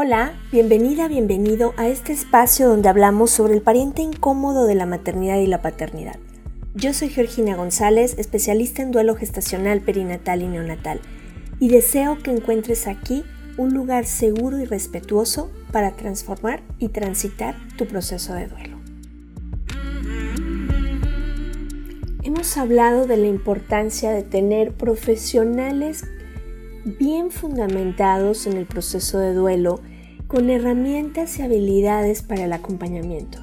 Hola, bienvenida, bienvenido a este espacio donde hablamos sobre el pariente incómodo de la maternidad y la paternidad. Yo soy Georgina González, especialista en duelo gestacional, perinatal y neonatal, y deseo que encuentres aquí un lugar seguro y respetuoso para transformar y transitar tu proceso de duelo. Hemos hablado de la importancia de tener profesionales bien fundamentados en el proceso de duelo, con herramientas y habilidades para el acompañamiento.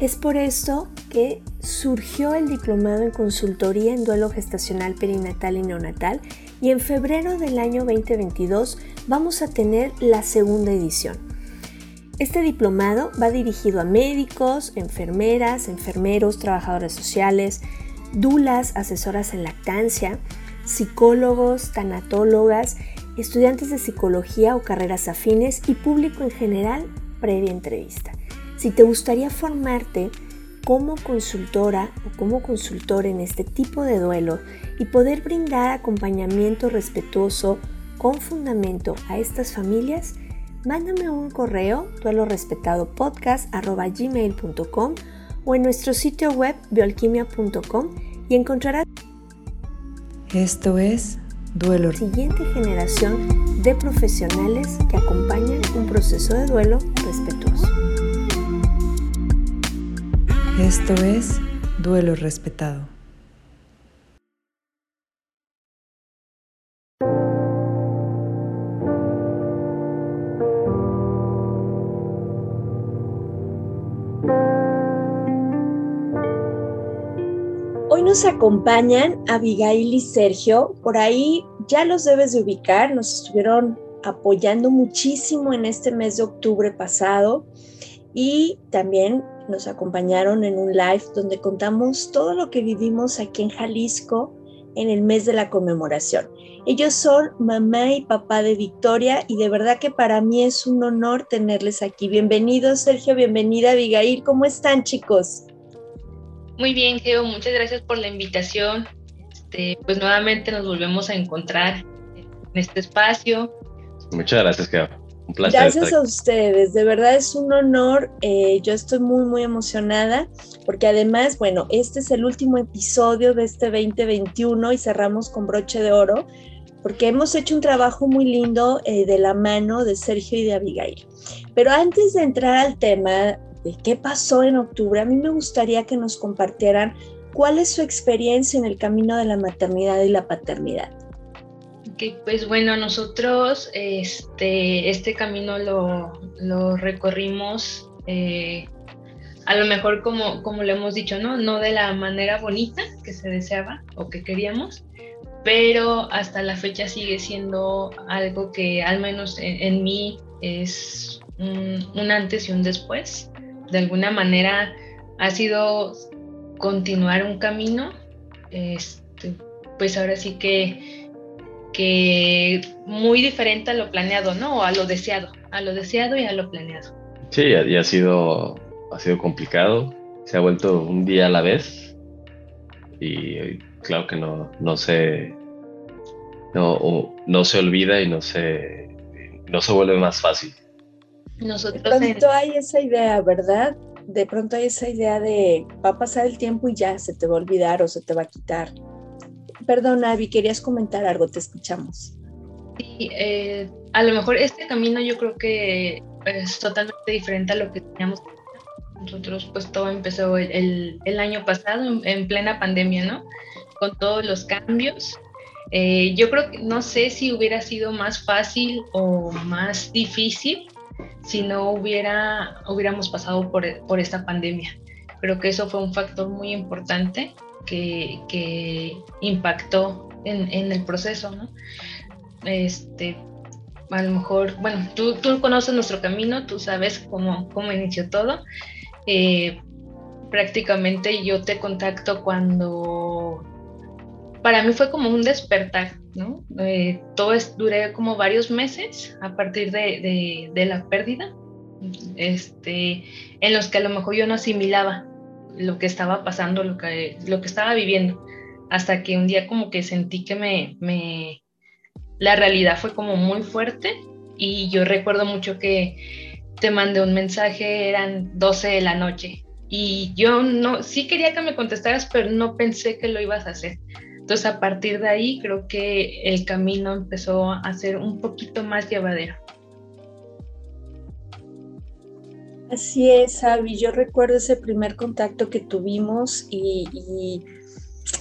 Es por esto que surgió el diplomado en consultoría en duelo gestacional perinatal y neonatal y en febrero del año 2022 vamos a tener la segunda edición. Este diplomado va dirigido a médicos, enfermeras, enfermeros, trabajadores sociales, dulas, asesoras en lactancia, psicólogos, tanatólogas, estudiantes de psicología o carreras afines y público en general previa entrevista. Si te gustaría formarte como consultora o como consultor en este tipo de duelo y poder brindar acompañamiento respetuoso con fundamento a estas familias, mándame un correo duelorespetadopodcast.gmail.com o en nuestro sitio web bioalquimia.com y encontrarás esto es Duelo. Siguiente generación de profesionales que acompañan un proceso de duelo respetuoso. Esto es Duelo Respetado. Nos acompañan Abigail y Sergio. Por ahí ya los debes de ubicar. Nos estuvieron apoyando muchísimo en este mes de octubre pasado y también nos acompañaron en un live donde contamos todo lo que vivimos aquí en Jalisco en el mes de la conmemoración. Ellos son mamá y papá de Victoria y de verdad que para mí es un honor tenerles aquí. Bienvenidos Sergio, bienvenida Abigail. ¿Cómo están chicos? Muy bien, Geo, muchas gracias por la invitación. Este, pues nuevamente nos volvemos a encontrar en este espacio. Muchas gracias, Geo. Un placer. Gracias a ustedes, de verdad es un honor. Eh, yo estoy muy, muy emocionada porque además, bueno, este es el último episodio de este 2021 y cerramos con broche de oro porque hemos hecho un trabajo muy lindo eh, de la mano de Sergio y de Abigail. Pero antes de entrar al tema qué pasó en octubre, a mí me gustaría que nos compartieran cuál es su experiencia en el camino de la maternidad y la paternidad. pues bueno, nosotros este, este camino lo, lo recorrimos eh, a lo mejor como, como lo hemos dicho, ¿no? No de la manera bonita que se deseaba o que queríamos, pero hasta la fecha sigue siendo algo que al menos en, mí es un, antes y un después de alguna manera ha sido continuar un camino, este, pues ahora sí que, que muy diferente a lo planeado, ¿no? O a lo deseado, a lo deseado y a lo planeado. Sí, y ha sido, ha sido complicado, se ha vuelto un día a la vez y claro que no, no se no, no se olvida y no se, no se vuelve más fácil. Nosotros de pronto hay esa idea, ¿verdad? De pronto hay esa idea de va a pasar el tiempo y ya se te va a olvidar o se te va a quitar. Perdón, Avi, querías comentar algo, te escuchamos. Sí, eh, a lo mejor este camino yo creo que es totalmente diferente a lo que teníamos. Nosotros, pues todo empezó el, el, año pasado, en, plena pandemia, ¿no? Con todos los cambios. Eh, yo creo que no sé si hubiera sido más fácil o más difícil si no hubiera, hubiéramos pasado por, por esta pandemia. Creo que eso fue un factor muy importante que, que impactó en, en, el proceso, ¿no? Este, a lo mejor, bueno, tú, tú conoces nuestro camino, tú sabes cómo, cómo inició todo. Eh, prácticamente yo te contacto cuando para mí fue como un despertar, ¿no? Eh, todo es, duré como varios meses a partir de, de, la pérdida, este, en los que a lo mejor yo no asimilaba lo que estaba pasando, lo que, lo que estaba viviendo, hasta que un día como que sentí que me, me la realidad fue como muy fuerte Y yo recuerdo mucho que te mandé un mensaje, eran 12 de la noche. Y yo no, sí quería que me contestaras, pero no pensé que lo ibas a hacer. Entonces a partir de ahí creo que el camino empezó a ser un poquito más llevadero. Así es, Avi. Yo recuerdo ese primer contacto que tuvimos y,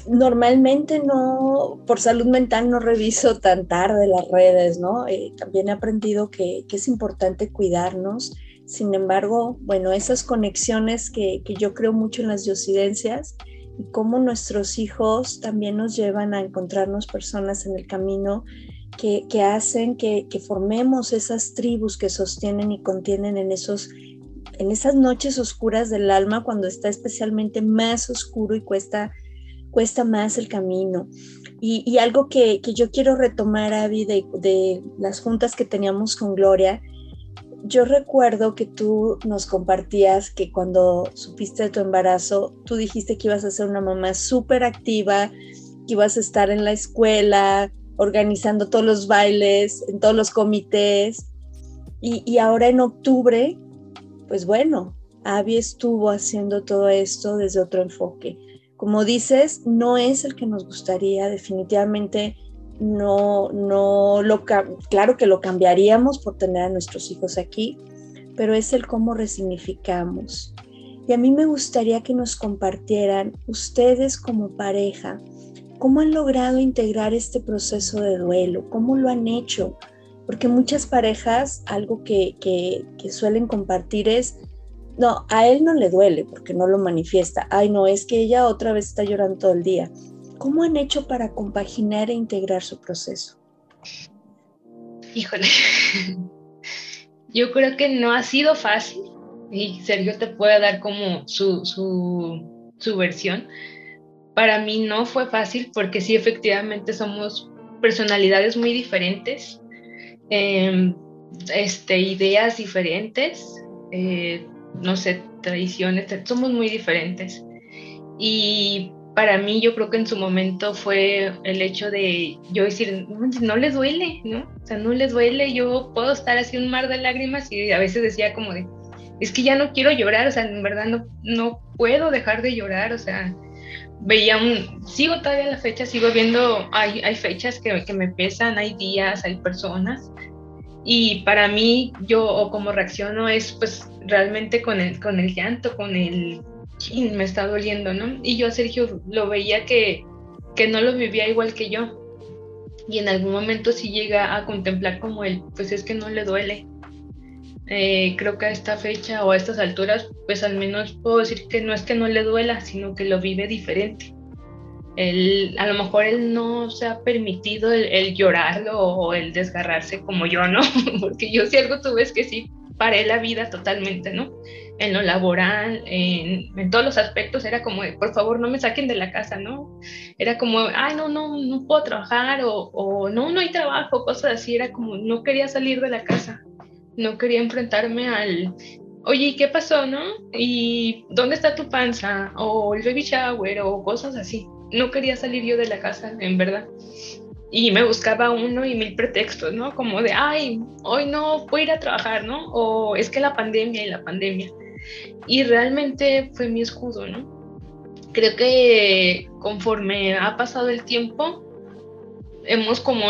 normalmente no, por salud mental no reviso tan tarde las redes, ¿no? Eh, también he aprendido que, es importante cuidarnos. Sin embargo, bueno, esas conexiones que, yo creo mucho en las diosidencias y cómo nuestros hijos también nos llevan a encontrarnos personas en el camino que, hacen que, que formemos esas tribus que sostienen y contienen en esos en esas noches oscuras del alma, cuando está especialmente más oscuro y cuesta, cuesta más el camino. Y, algo que, yo quiero retomar, Avi, de, de las juntas que teníamos con Gloria, yo recuerdo que tú nos compartías que cuando supiste de tu embarazo, tú dijiste que ibas a ser una mamá súper activa, que ibas a estar en la escuela, organizando todos los bailes, en todos los comités. Y, y ahora en octubre pues bueno, Abby estuvo haciendo todo esto desde otro enfoque. Como dices, no es el que nos gustaría, definitivamente no, no claro que lo cambiaríamos por tener a nuestros hijos aquí, pero es el cómo resignificamos. Y a mí me gustaría que nos compartieran ustedes como pareja, cómo han logrado integrar este proceso de duelo, cómo lo han hecho, porque muchas parejas algo que, suelen compartir es, no, a él no le duele porque no lo manifiesta. Ay, no, es que ella otra vez está llorando todo el día. ¿Cómo han hecho para compaginar e integrar su proceso? Híjole, yo creo que no ha sido fácil y Sergio te puede dar como su, su, su versión. Para mí no fue fácil porque sí, efectivamente somos personalidades muy diferentes Em, este, ideas diferentes, eh, no sé, tradiciones, somos muy diferentes. Y para mí yo creo que en su momento fue el hecho de yo decir, no, les duele, ¿no? O sea, no les duele, yo puedo estar así un mar de lágrimas y a veces decía como de, es que ya no quiero llorar, o sea, en verdad no, no puedo dejar de llorar, o sea, veía un, sigo todavía la fecha, sigo viendo, hay, hay fechas que, que, me pesan, hay días, hay personas, y para mí, yo o como reacciono es pues realmente con el, con el llanto, con el, me está doliendo, ¿no? Y yo a Sergio lo veía que, que no lo vivía igual que yo. Y en algún momento sí llega a contemplar como él, pues es que no le duele. Eh, creo que a esta fecha o a estas alturas, pues al menos puedo decir que no es que no le duela, sino que lo vive diferente a lo mejor él no se ha permitido el, llorarlo o el desgarrarse como yo, ¿no? Porque yo si algo tuve es que sí paré la vida totalmente, ¿no? En lo laboral, en, todos los aspectos era como, por favor, no me saquen de la casa, ¿no? Era como, ay, no, no, no puedo trabajar o, o no, no hay trabajo, cosas así, era como, no quería salir de la casa, no quería enfrentarme al, oye, ¿qué pasó, no? ¿Y dónde está tu panza? O el baby shower o cosas así no quería salir yo de la casa, en verdad. Y me buscaba uno y mil pretextos, ¿no? Como de, ay, hoy no a ir a trabajar, ¿no? O es que la pandemia y la pandemia. Y realmente fue mi escudo, ¿no? Creo que conforme ha pasado el tiempo, hemos como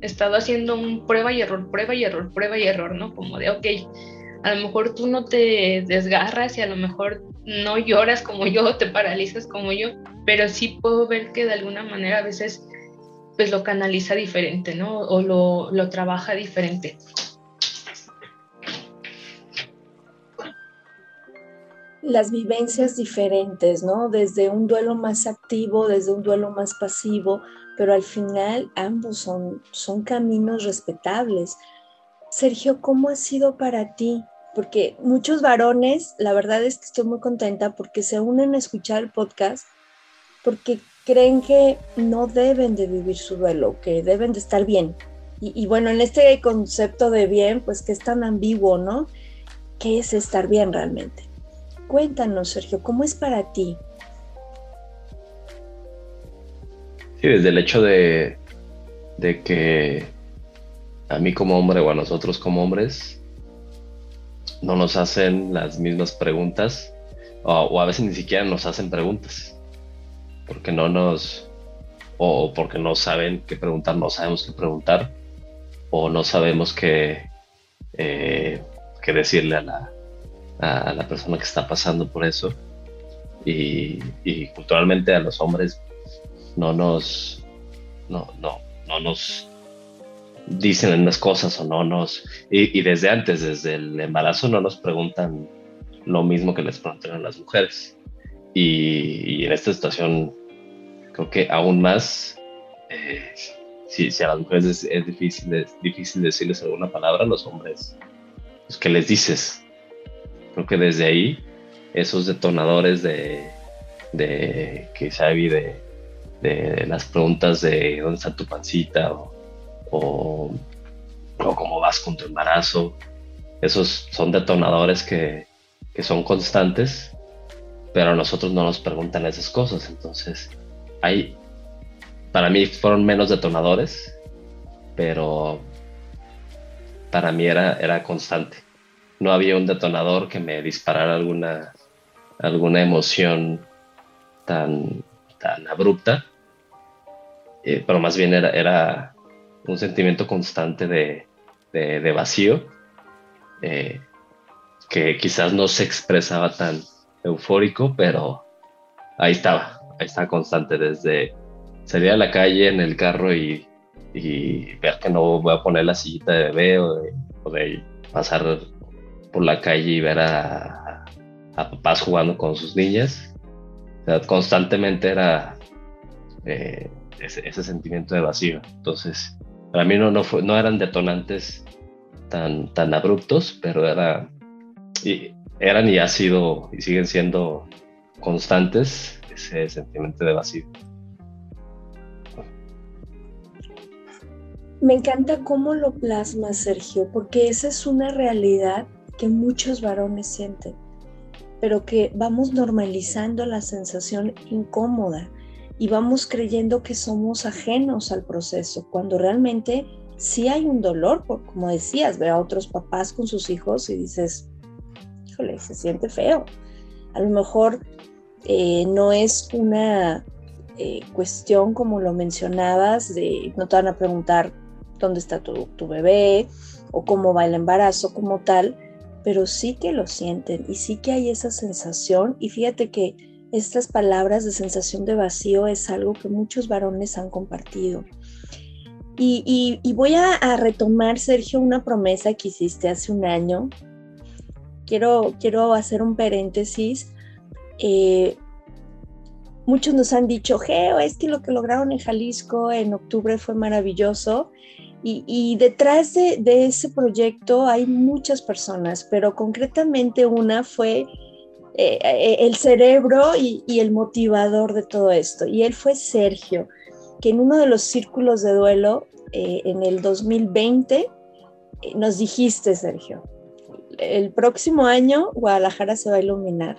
estado haciendo un prueba y error, prueba y error, prueba y error, ¿no? Como de, ok, a lo mejor tú no te desgarras y a lo mejor no lloras como yo, te paralizas como yo, pero sí puedo ver que de alguna manera a veces pues lo canaliza diferente, ¿no? O lo, lo trabaja diferente. Las vivencias diferentes, ¿no? Desde un duelo más activo, desde un duelo más pasivo, pero al final ambos son, son caminos respetables. Sergio, ¿cómo ha sido para ti porque muchos varones, la verdad es que estoy muy contenta porque se unen a escuchar el podcast porque creen que no deben de vivir su duelo, que deben de estar bien. Y, bueno, en este concepto de bien, pues que es tan ambiguo, ¿no? ¿Qué es estar bien realmente? Cuéntanos, Sergio, ¿cómo es para ti? Sí, desde el hecho de, de que a mí como hombre o a nosotros como hombres no nos hacen las mismas preguntas o, a veces ni siquiera nos hacen preguntas porque no nos o porque no saben qué preguntar, no sabemos qué preguntar o no sabemos qué, eh, qué decirle a la, a la persona que está pasando por eso y, y culturalmente a los hombres no nos no, no, no nos dicen las cosas o no nos... Y, desde antes, desde el embarazo, no nos preguntan lo mismo que les preguntan las mujeres. Y, en esta situación, creo que aún más, eh, si, a las mujeres es, difícil, difícil decirles alguna palabra, a los hombres, pues, ¿qué les dices? Creo que desde ahí, esos detonadores de, de que Xavi de, de las preguntas de dónde está tu pancita o o, cómo vas con tu embarazo. Esos son detonadores que, son constantes, pero a nosotros no nos preguntan esas cosas. Entonces, hay, para mí fueron menos detonadores, pero para mí era, era constante. No había un detonador que me disparara alguna, alguna emoción tan, tan abrupta, eh, pero más bien era, era, un sentimiento constante de, vacío, eh, que quizás no se expresaba tan eufórico, pero ahí estaba, ahí estaba constante desde salir a la calle en el carro y, ver que no voy a poner la sillita de bebé o de, pasar por la calle y ver a, papás jugando con sus niñas. constantemente era eh, ese, ese, sentimiento de vacío. Entonces, para mí no, no, fue, no eran detonantes tan, tan abruptos, pero era, y, eran y ha sido y siguen siendo constantes ese sentimiento de vacío. Me encanta cómo lo plasma Sergio, porque esa es una realidad que muchos varones sienten, pero que vamos normalizando la sensación incómoda y vamos creyendo que somos ajenos al proceso, cuando realmente sí hay un dolor, como decías, ver a otros papás con sus hijos y dices, se siente feo. A lo mejor eh, no es una eh, cuestión como lo mencionabas, de no te van a preguntar dónde está tu, tu bebé o cómo va el embarazo como tal, pero sí que lo sienten y sí que hay esa sensación y fíjate que estas palabras de sensación de vacío es algo que muchos varones han compartido. Y, voy a, retomar, Sergio, una promesa que hiciste hace un año. Quiero, quiero hacer un paréntesis. Eh, muchos nos han dicho, Geo, es que lo que lograron en Jalisco en octubre fue maravilloso. Y, detrás de, ese proyecto hay muchas personas, pero concretamente una fue eh, eh, el cerebro y, el motivador de todo esto. Y él fue Sergio, que en uno de los círculos de duelo en el 2020 nos dijiste, Sergio, el próximo año Guadalajara se va a iluminar.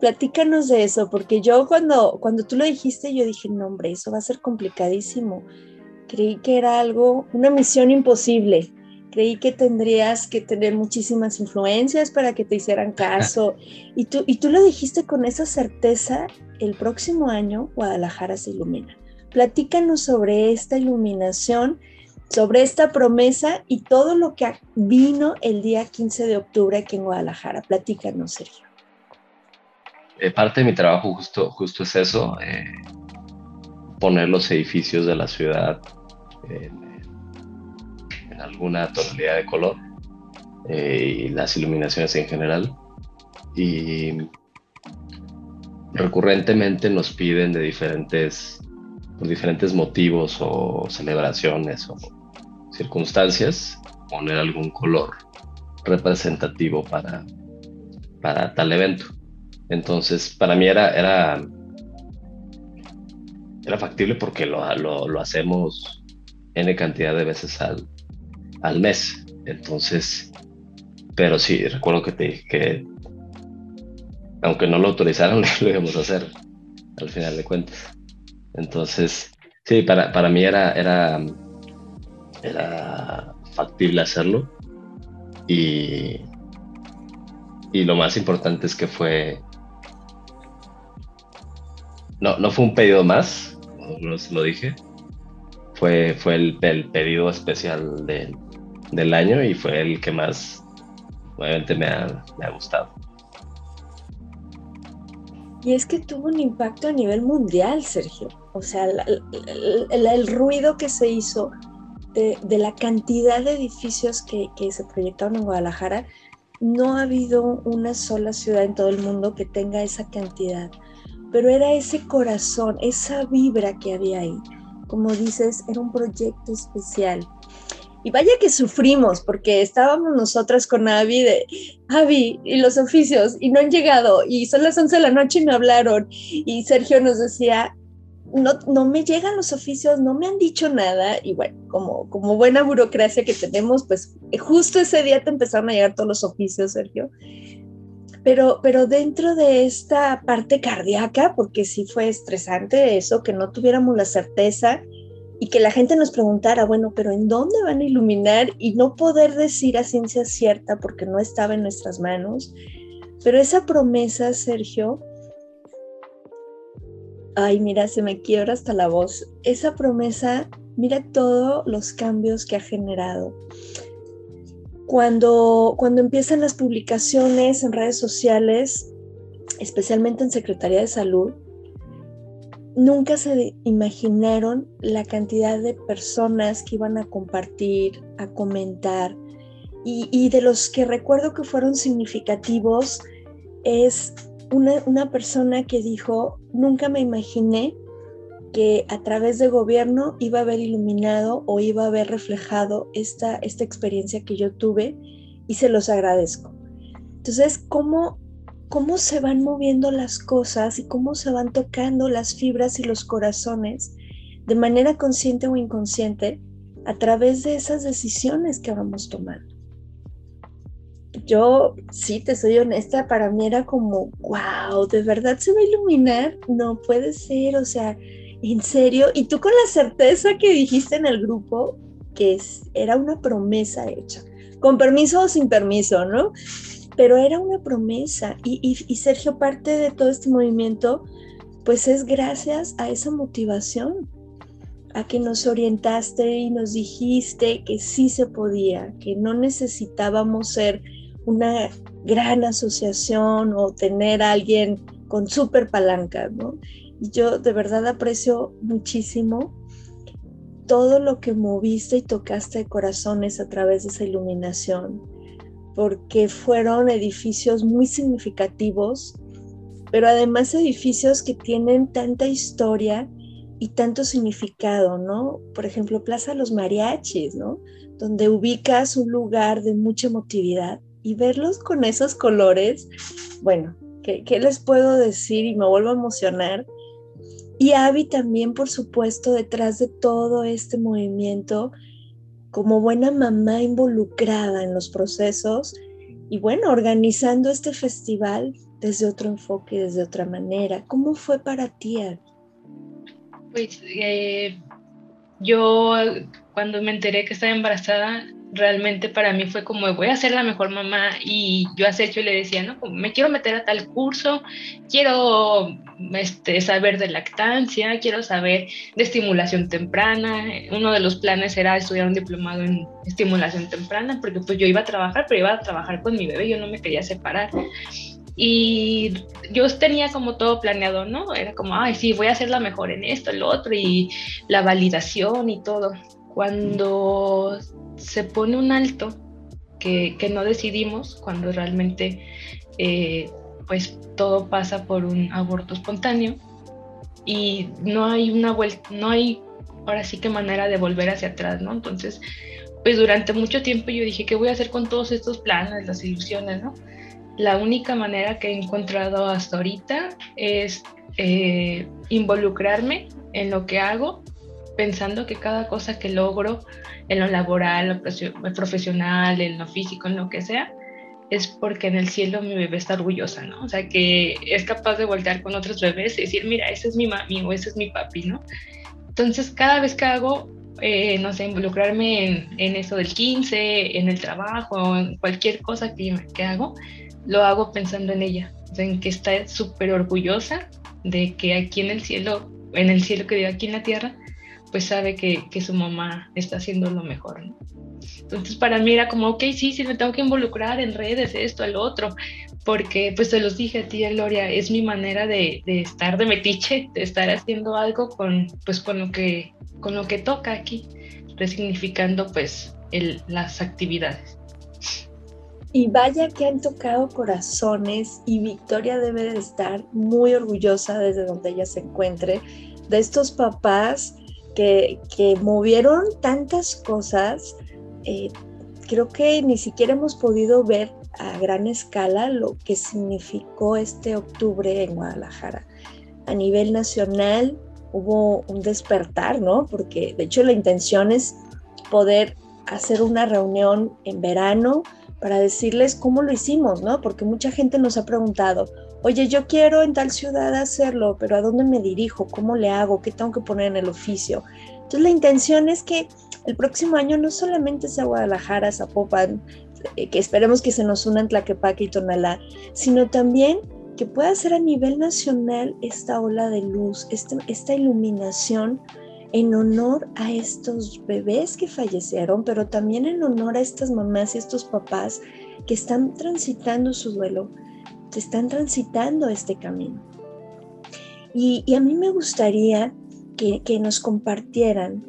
Platícanos de eso, porque yo cuando, cuando tú lo dijiste, yo dije, no, hombre, eso va a ser complicadísimo. Creí que era algo, una misión imposible creí que tendrías que tener muchísimas influencias para que te hicieran caso. Y tú, y tú lo dijiste con esa certeza, el próximo año Guadalajara se ilumina. Platícanos sobre esta iluminación, sobre esta promesa y todo lo que vino el día 15 de octubre aquí en Guadalajara. Platícanos, Sergio. Eh, parte de mi trabajo justo, justo es eso, eh, poner los edificios de la ciudad alguna tonalidad de color eh, y las iluminaciones en general. Y recurrentemente nos piden de diferentes, por diferentes motivos o celebraciones o circunstancias poner algún color representativo para, para tal evento. Entonces, para mí era, era, era factible porque lo, lo, hacemos N cantidad de veces al, al mes. Entonces, pero sí, recuerdo que te que aunque no lo autorizaron, lo íbamos a hacer al final de cuentas. Entonces, sí, para, para mí era, era, era factible hacerlo. Y, y lo más importante es que fue... No, no fue un pedido más, no lo dije. Fue, fue el, pedido especial del año y fue el que más, obviamente, me ha, me ha gustado. Y es que tuvo un impacto a nivel mundial, Sergio. O sea, el, ruido que se hizo de, la cantidad de edificios que, se proyectaron en Guadalajara, no ha habido una sola ciudad en todo el mundo que tenga esa cantidad. Pero era ese corazón, esa vibra que había ahí. Como dices, era un proyecto especial. Y vaya que sufrimos, porque estábamos nosotras con Avi de, Avi, y los oficios, y no han llegado, y son las 11 de la noche y me hablaron. Y Sergio nos decía, no, no me llegan los oficios, no me han dicho nada. Y bueno, como, como buena burocracia que tenemos, pues justo ese día te empezaron a llegar todos los oficios, Sergio. Pero, pero dentro de esta parte cardíaca, porque sí fue estresante eso, que no tuviéramos la certeza y que la gente nos preguntara, bueno, pero ¿en dónde van a iluminar? Y no poder decir a ciencia cierta porque no estaba en nuestras manos. Pero esa promesa, Sergio, ay, mira, se me quiebra hasta la voz. Esa promesa, mira todos los cambios que ha generado. Cuando, cuando empiezan las publicaciones en redes sociales, especialmente en Secretaría de Salud, nunca se imaginaron la cantidad de personas que iban a compartir, a comentar. Y, de los que recuerdo que fueron significativos es una, una, persona que dijo, nunca me imaginé que a través de gobierno iba a haber iluminado o iba a haber reflejado esta, esta experiencia que yo tuve y se los agradezco. Entonces, ¿cómo cómo se van moviendo las cosas y cómo se van tocando las fibras y los corazones de manera consciente o inconsciente a través de esas decisiones que vamos tomando. Yo, sí, te soy honesta, para mí era como, wow, ¿de verdad se va a iluminar? No puede ser, o sea, en serio. Y tú con la certeza que dijiste en el grupo que era una promesa hecha, con permiso o sin permiso, ¿no? pero era una promesa y, Sergio, parte de todo este movimiento, pues es gracias a esa motivación, a que nos orientaste y nos dijiste que sí se podía, que no necesitábamos ser una gran asociación o tener a alguien con súper palanca, ¿no? Y yo de verdad aprecio muchísimo todo lo que moviste y tocaste de corazones a través de esa iluminación, porque fueron edificios muy significativos, pero además edificios que tienen tanta historia y tanto significado, ¿no? Por ejemplo, Plaza Los Mariachis, ¿no? Donde ubicas un lugar de mucha emotividad y verlos con esos colores, bueno, ¿qué, les puedo decir? Y me vuelvo a emocionar. Y Avi también, por supuesto, detrás de todo este movimiento, como buena mamá involucrada en los procesos y bueno, organizando este festival desde otro enfoque, desde otra manera. ¿Cómo fue para ti? Pues eh, yo cuando me enteré que estaba embarazada, realmente para mí fue como voy a ser la mejor mamá y yo a Sergio le decía, no, me quiero meter a tal curso, quiero este, saber de lactancia, quiero saber de estimulación temprana. Uno de los planes era estudiar un diplomado en estimulación temprana porque pues yo iba a trabajar, pero iba a trabajar con mi bebé, yo no me quería separar. Y yo tenía como todo planeado, ¿no? Era como, ay, sí, voy a ser la mejor en esto, en lo otro, y la validación y todo. Cuando se pone un alto que, no decidimos cuando realmente eh, pues todo pasa por un aborto espontáneo y no hay una vuelta, no hay ahora sí que manera de volver hacia atrás, ¿no? Entonces, pues durante mucho tiempo yo dije, ¿qué voy a hacer con todos estos planes, las ilusiones, ¿no? La única manera que he encontrado hasta ahorita es eh, involucrarme en lo que hago, pensando que cada cosa que logro en lo laboral, lo profesional, en lo físico, en lo que sea, es porque en el cielo mi bebé está orgullosa, ¿no? O sea, que es capaz de voltear con otros bebés y decir, mira, ese es mi mami o ese es mi papi, ¿no? Entonces, cada vez que hago eh, no sé, involucrarme en, en, eso del 15, en el trabajo, en cualquier cosa que, que hago, lo hago pensando en ella, en que está súper orgullosa de que aquí en el cielo, en el cielo que vive aquí en la tierra, pues sabe que, que su mamá está haciendo lo mejor. Entonces para mí era como, ok, sí, sí, me tengo que involucrar en redes, esto, el otro, porque pues te los dije a ti, Gloria, es mi manera de, de, estar de metiche, de estar haciendo algo con, pues, con, lo, que, con lo que toca aquí, resignificando pues el, las actividades. Y vaya que han tocado corazones y Victoria debe de estar muy orgullosa desde donde ella se encuentre de estos papás que, movieron tantas cosas eh, creo que ni siquiera hemos podido ver a gran escala lo que significó este octubre en Guadalajara. A nivel nacional hubo un despertar, ¿no? Porque de hecho la intención es poder hacer una reunión en verano para decirles cómo lo hicimos, ¿no? Porque mucha gente nos ha preguntado, oye, yo quiero en tal ciudad hacerlo, pero ¿a dónde me dirijo? ¿Cómo le hago? ¿Qué tengo que poner en el oficio? Entonces la intención es que el próximo año no solamente sea Guadalajara, Zapopan, eh, que esperemos que se nos unan Tlaquepaque y Tonalá, sino también que pueda ser a nivel nacional esta ola de luz, este, esta iluminación en honor a estos bebés que fallecieron, pero también en honor a estas mamás y estos papás que están transitando su duelo, están transitando este camino. Y, a mí me gustaría que, que nos compartieran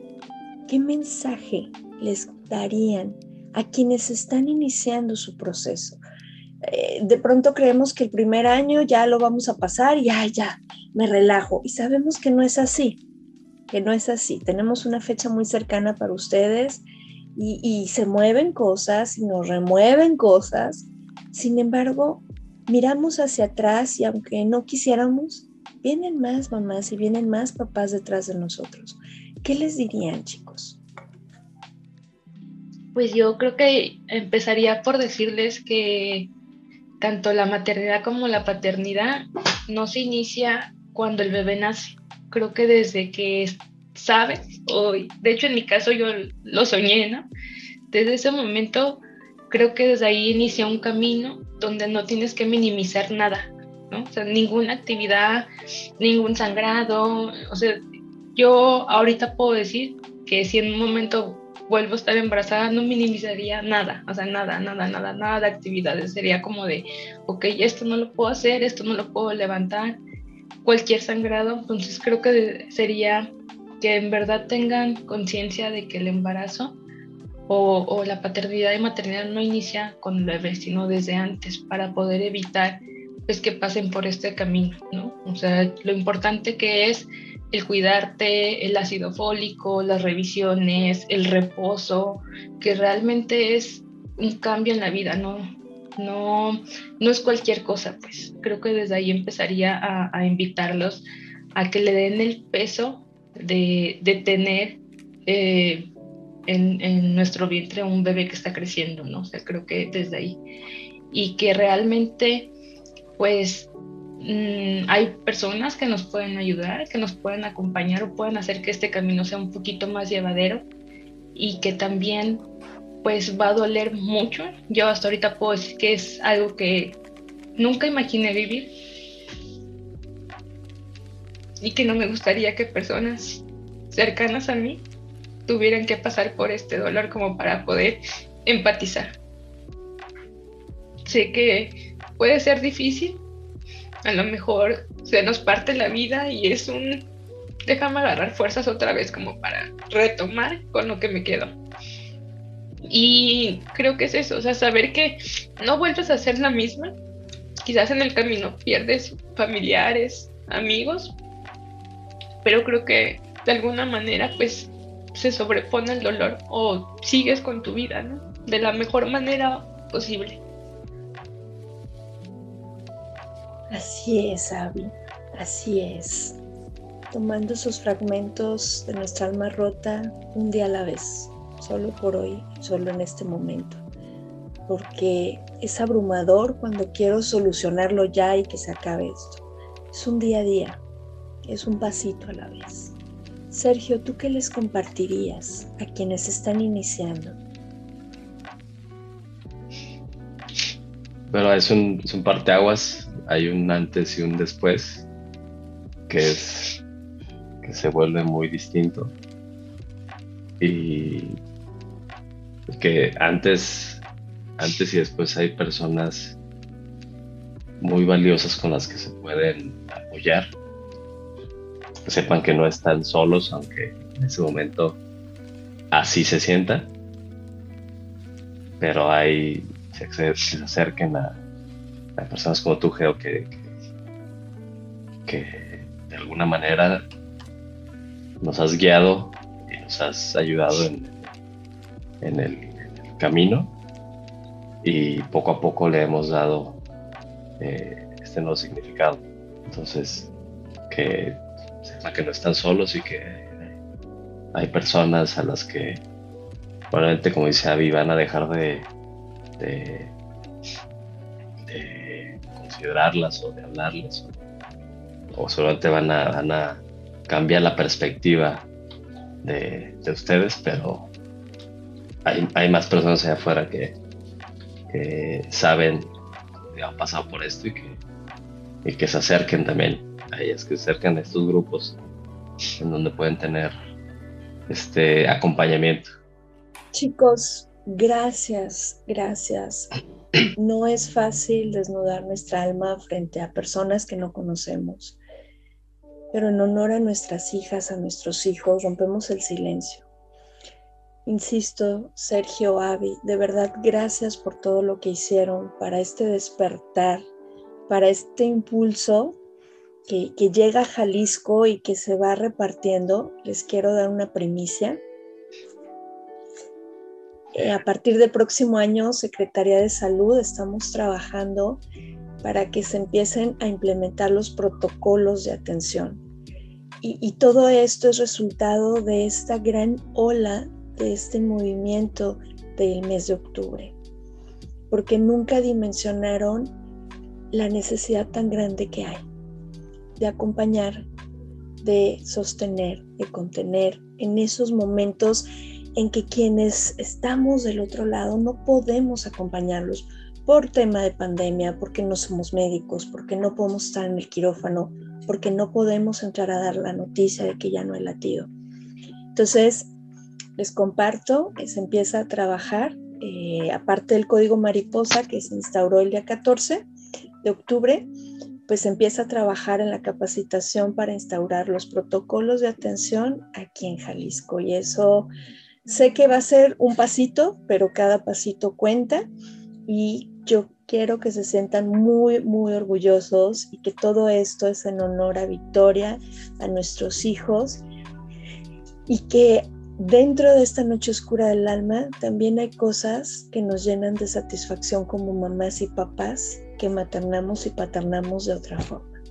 ¿qué mensaje les darían a quienes están iniciando su proceso? Eh, de pronto creemos que el primer año ya lo vamos a pasar y ya, ya, me relajo. Y sabemos que no es así, que no es así. Tenemos una fecha muy cercana para ustedes y se mueven cosas y nos remueven cosas. Sin embargo, miramos hacia atrás y aunque no quisiéramos, vienen más mamás y vienen más papás detrás de nosotros. ¿Qué les dirían, chicos? Pues yo creo que empezaría por decirles que tanto la maternidad como la paternidad no se inicia cuando el bebé nace. Creo que desde que sabe, o de hecho en mi caso yo lo soñé, ¿no? Desde ese momento creo que desde ahí inicia un camino donde no tienes que minimizar nada, ¿no? O sea, ninguna actividad, ningún sangrado, o sea, yo ahorita puedo decir que si en un momento vuelvo a estar embarazada, no minimizaría nada, o sea, nada, nada, nada, nada de actividades. Sería como de, ok, esto no lo puedo hacer, esto no lo puedo levantar, cualquier sangrado. Entonces creo que sería que en verdad tengan conciencia de que el embarazo o, la paternidad y maternidad no inicia con el bebé, sino desde antes, para poder evitar pues, que pasen por este camino, ¿no? O sea, lo importante que es el cuidarte, el ácido fólico, las revisiones, el reposo, que realmente es un cambio en la vida, no, no, no es cualquier cosa, pues creo que desde ahí empezaría a, invitarlos a que le den el peso de, de tener eh, en, nuestro vientre un bebé que está creciendo, ¿no? O sea, creo que desde ahí. Y que realmente, pues, Mm, hay personas que nos pueden ayudar, que nos pueden acompañar o pueden hacer que este camino sea un poquito más llevadero y que también pues va a doler mucho. Yo hasta ahorita puedo decir que es algo que nunca imaginé vivir y que no me gustaría que personas cercanas a mí tuvieran que pasar por este dolor como para poder empatizar. Sé que puede ser difícil, a lo mejor se nos parte la vida y es un déjame agarrar fuerzas otra vez como para retomar con lo que me quedo. Y creo que es eso, o sea, saber que no vuelves a ser la misma, quizás en el camino pierdes familiares, amigos, pero creo que de alguna manera pues se sobrepone el dolor o sigues con tu vida, ¿no? De la mejor manera posible. Así es, Abby, así es. Tomando esos fragmentos de nuestra alma rota un día a la vez, solo por hoy, solo en este momento. Porque es abrumador cuando quiero solucionarlo ya y que se acabe esto. Es un día a día, es un pasito a la vez. Sergio, ¿tú qué les compartirías a quienes están iniciando? Bueno, es un, parteaguas, hay un antes y un después, que es que se vuelve muy distinto. Y que antes, antes y después hay personas muy valiosas con las que se pueden apoyar sepan que no están solos, aunque en ese momento así se sienta. Pero hay, se, acerquen a, personas como tú, Geo, que, que, de alguna manera nos has guiado y nos has ayudado en, en, el, camino y poco a poco le hemos dado eh, este nuevo significado. Entonces, que que no están solos y que hay personas a las que probablemente, como dice Avi, van a dejar de, de, considerarlas o de hablarles, o, solamente van a, van a, cambiar la perspectiva de, ustedes, pero hay, hay, más personas allá afuera que, que saben que han pasado por esto y que, y que se acerquen también a ellas, que se a estos grupos en donde pueden tener este acompañamiento. Chicos, gracias, gracias. No es fácil desnudar nuestra alma frente a personas que no conocemos, pero en honor a nuestras hijas, a nuestros hijos, rompemos el silencio. Insisto, Sergio, Avi, de verdad gracias por todo lo que hicieron para este despertar, para este impulso que, llega a Jalisco y que se va repartiendo, les quiero dar una primicia. Eh, a partir del próximo año, Secretaría de Salud, estamos trabajando para que se empiecen a implementar los protocolos de atención. Y, y, todo esto es resultado de esta gran ola, de este movimiento del mes de octubre, porque nunca dimensionaron la necesidad tan grande que hay de acompañar, de sostener, de contener en esos momentos en que quienes estamos del otro lado no podemos acompañarlos por tema de pandemia, porque no somos médicos, porque no podemos estar en el quirófano, porque no podemos entrar a dar la noticia de que ya no hay latido. Entonces, les comparto, se empieza a trabajar, eh, aparte del código mariposa que se instauró el día 14 de octubre, pues empieza a trabajar en la capacitación para instaurar los protocolos de atención aquí en Jalisco. Y eso sé que va a ser un pasito, pero cada pasito cuenta. Y yo quiero que se sientan muy, muy orgullosos y que todo esto es en honor a Victoria, a nuestros hijos. Y que dentro de esta noche oscura del alma también hay cosas que nos llenan de satisfacción como mamás y papás que maternamos y paternamos de otra forma.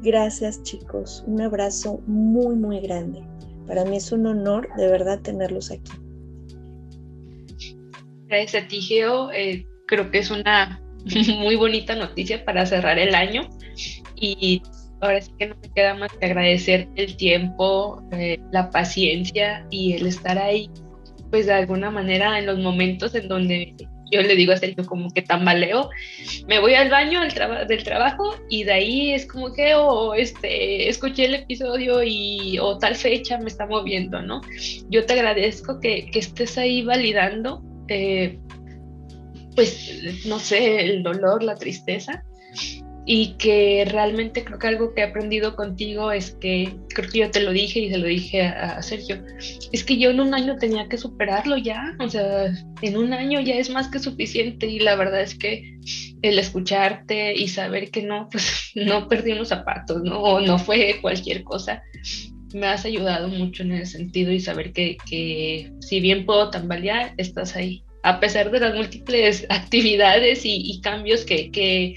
Gracias chicos, un abrazo muy muy grande. Para mí es un honor de verdad tenerlos aquí. Gracias a ti, Geo. Eh, creo que es una muy bonita noticia para cerrar el año y ahora sí que no me queda más que agradecer el tiempo, eh, la paciencia y el estar ahí, pues de alguna manera en los momentos en donde yo le digo a Sergio como que tambaleo, me voy al baño del trabajo y de ahí es como que, oh, este, escuché el episodio y, o tal fecha me está moviendo, ¿no? Yo te agradezco que, que estés ahí validando, eh, pues, no sé, el dolor, la tristeza, y que realmente creo que algo que he aprendido contigo es que, creo que yo te lo dije y se lo dije a, Sergio, es que yo en un año tenía que superarlo ya, o sea, en un año ya es más que suficiente y la verdad es que el escucharte y saber que no, pues no perdí unos zapatos, ¿no? O no fue cualquier cosa, me has ayudado mucho en ese sentido y saber que, que si bien puedo tambalear, estás ahí. A pesar de las múltiples actividades y, y cambios que, que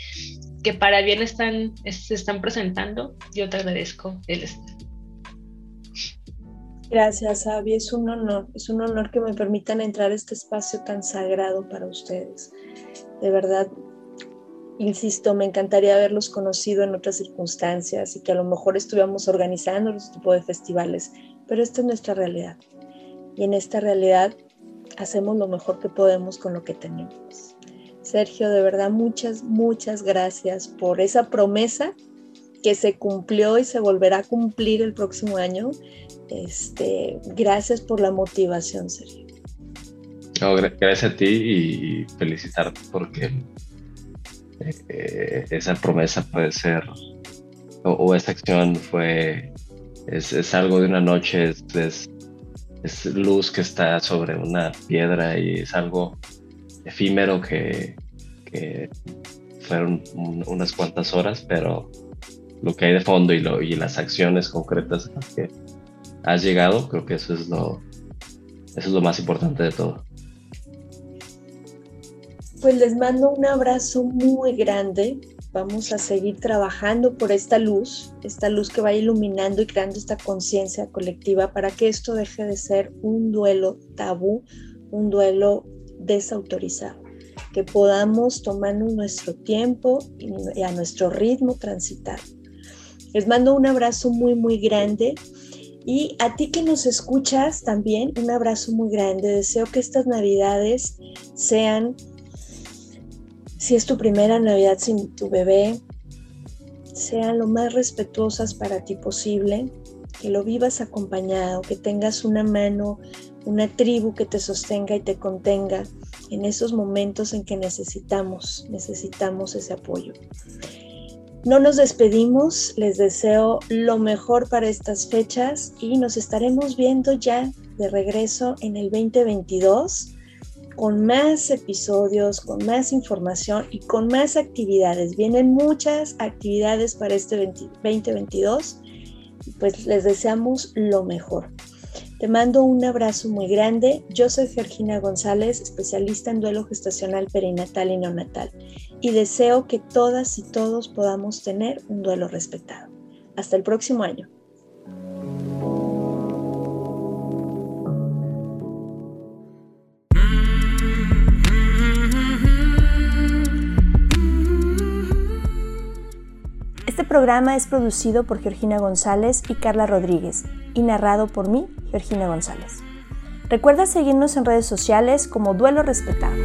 que para bien están, se están presentando. Yo te agradezco el Gracias, Avi. Es un honor, es un honor que me permitan entrar a este espacio tan sagrado para ustedes. De verdad, Insisto, me encantaría haberlos conocido en otras circunstancias y que a lo mejor estuviéramos organizando este tipo de festivales, pero esta es nuestra realidad. Y en esta realidad hacemos lo mejor que podemos con lo que tenemos. Sergio, de verdad, muchas, muchas gracias por esa promesa que se cumplió y se volverá a cumplir el próximo año. Este, gracias por la motivación, Sergio. gracias a ti y felicitarte porque eh, esa promesa puede ser, o, esa acción fue, es, algo de una noche, es, es, luz que está sobre una piedra y es algo efímero que, que fueron unas cuantas horas, pero lo que hay de fondo y, las acciones concretas a las que has llegado, creo que eso es lo más importante de todo pues les mando un abrazo muy grande. Vamos a seguir trabajando por esta luz, esta luz que va iluminando y creando esta conciencia colectiva para que esto deje de ser un duelo tabú, un duelo desautorizado, que podamos tomarnos nuestro tiempo y a nuestro ritmo transitar. Les mando un abrazo muy, muy grande. Y a ti que nos escuchas también, un abrazo muy grande. Deseo que estas navidades sean si es tu primera Navidad sin tu bebé, sean lo más respetuosas para ti posible, que lo vivas acompañado, que tengas una mano, una tribu que te sostenga y te contenga en esos momentos en que necesitamos, necesitamos ese apoyo. No nos despedimos, les deseo lo mejor para estas fechas y nos estaremos viendo ya de regreso en el 2022 con más episodios, con más información y con más actividades. Vienen muchas actividades para este 2022 y pues les deseamos lo mejor. Te mando un abrazo muy grande. Yo soy Georgina González, especialista en duelo gestacional perinatal y neonatal, y deseo que todas y todos podamos tener un duelo respetado. Hasta el próximo año. Programa es producido por Georgina González y Carla Rodríguez y narrado por mí, Georgina González. Recuerda seguirnos en redes sociales como Duelo Respetado.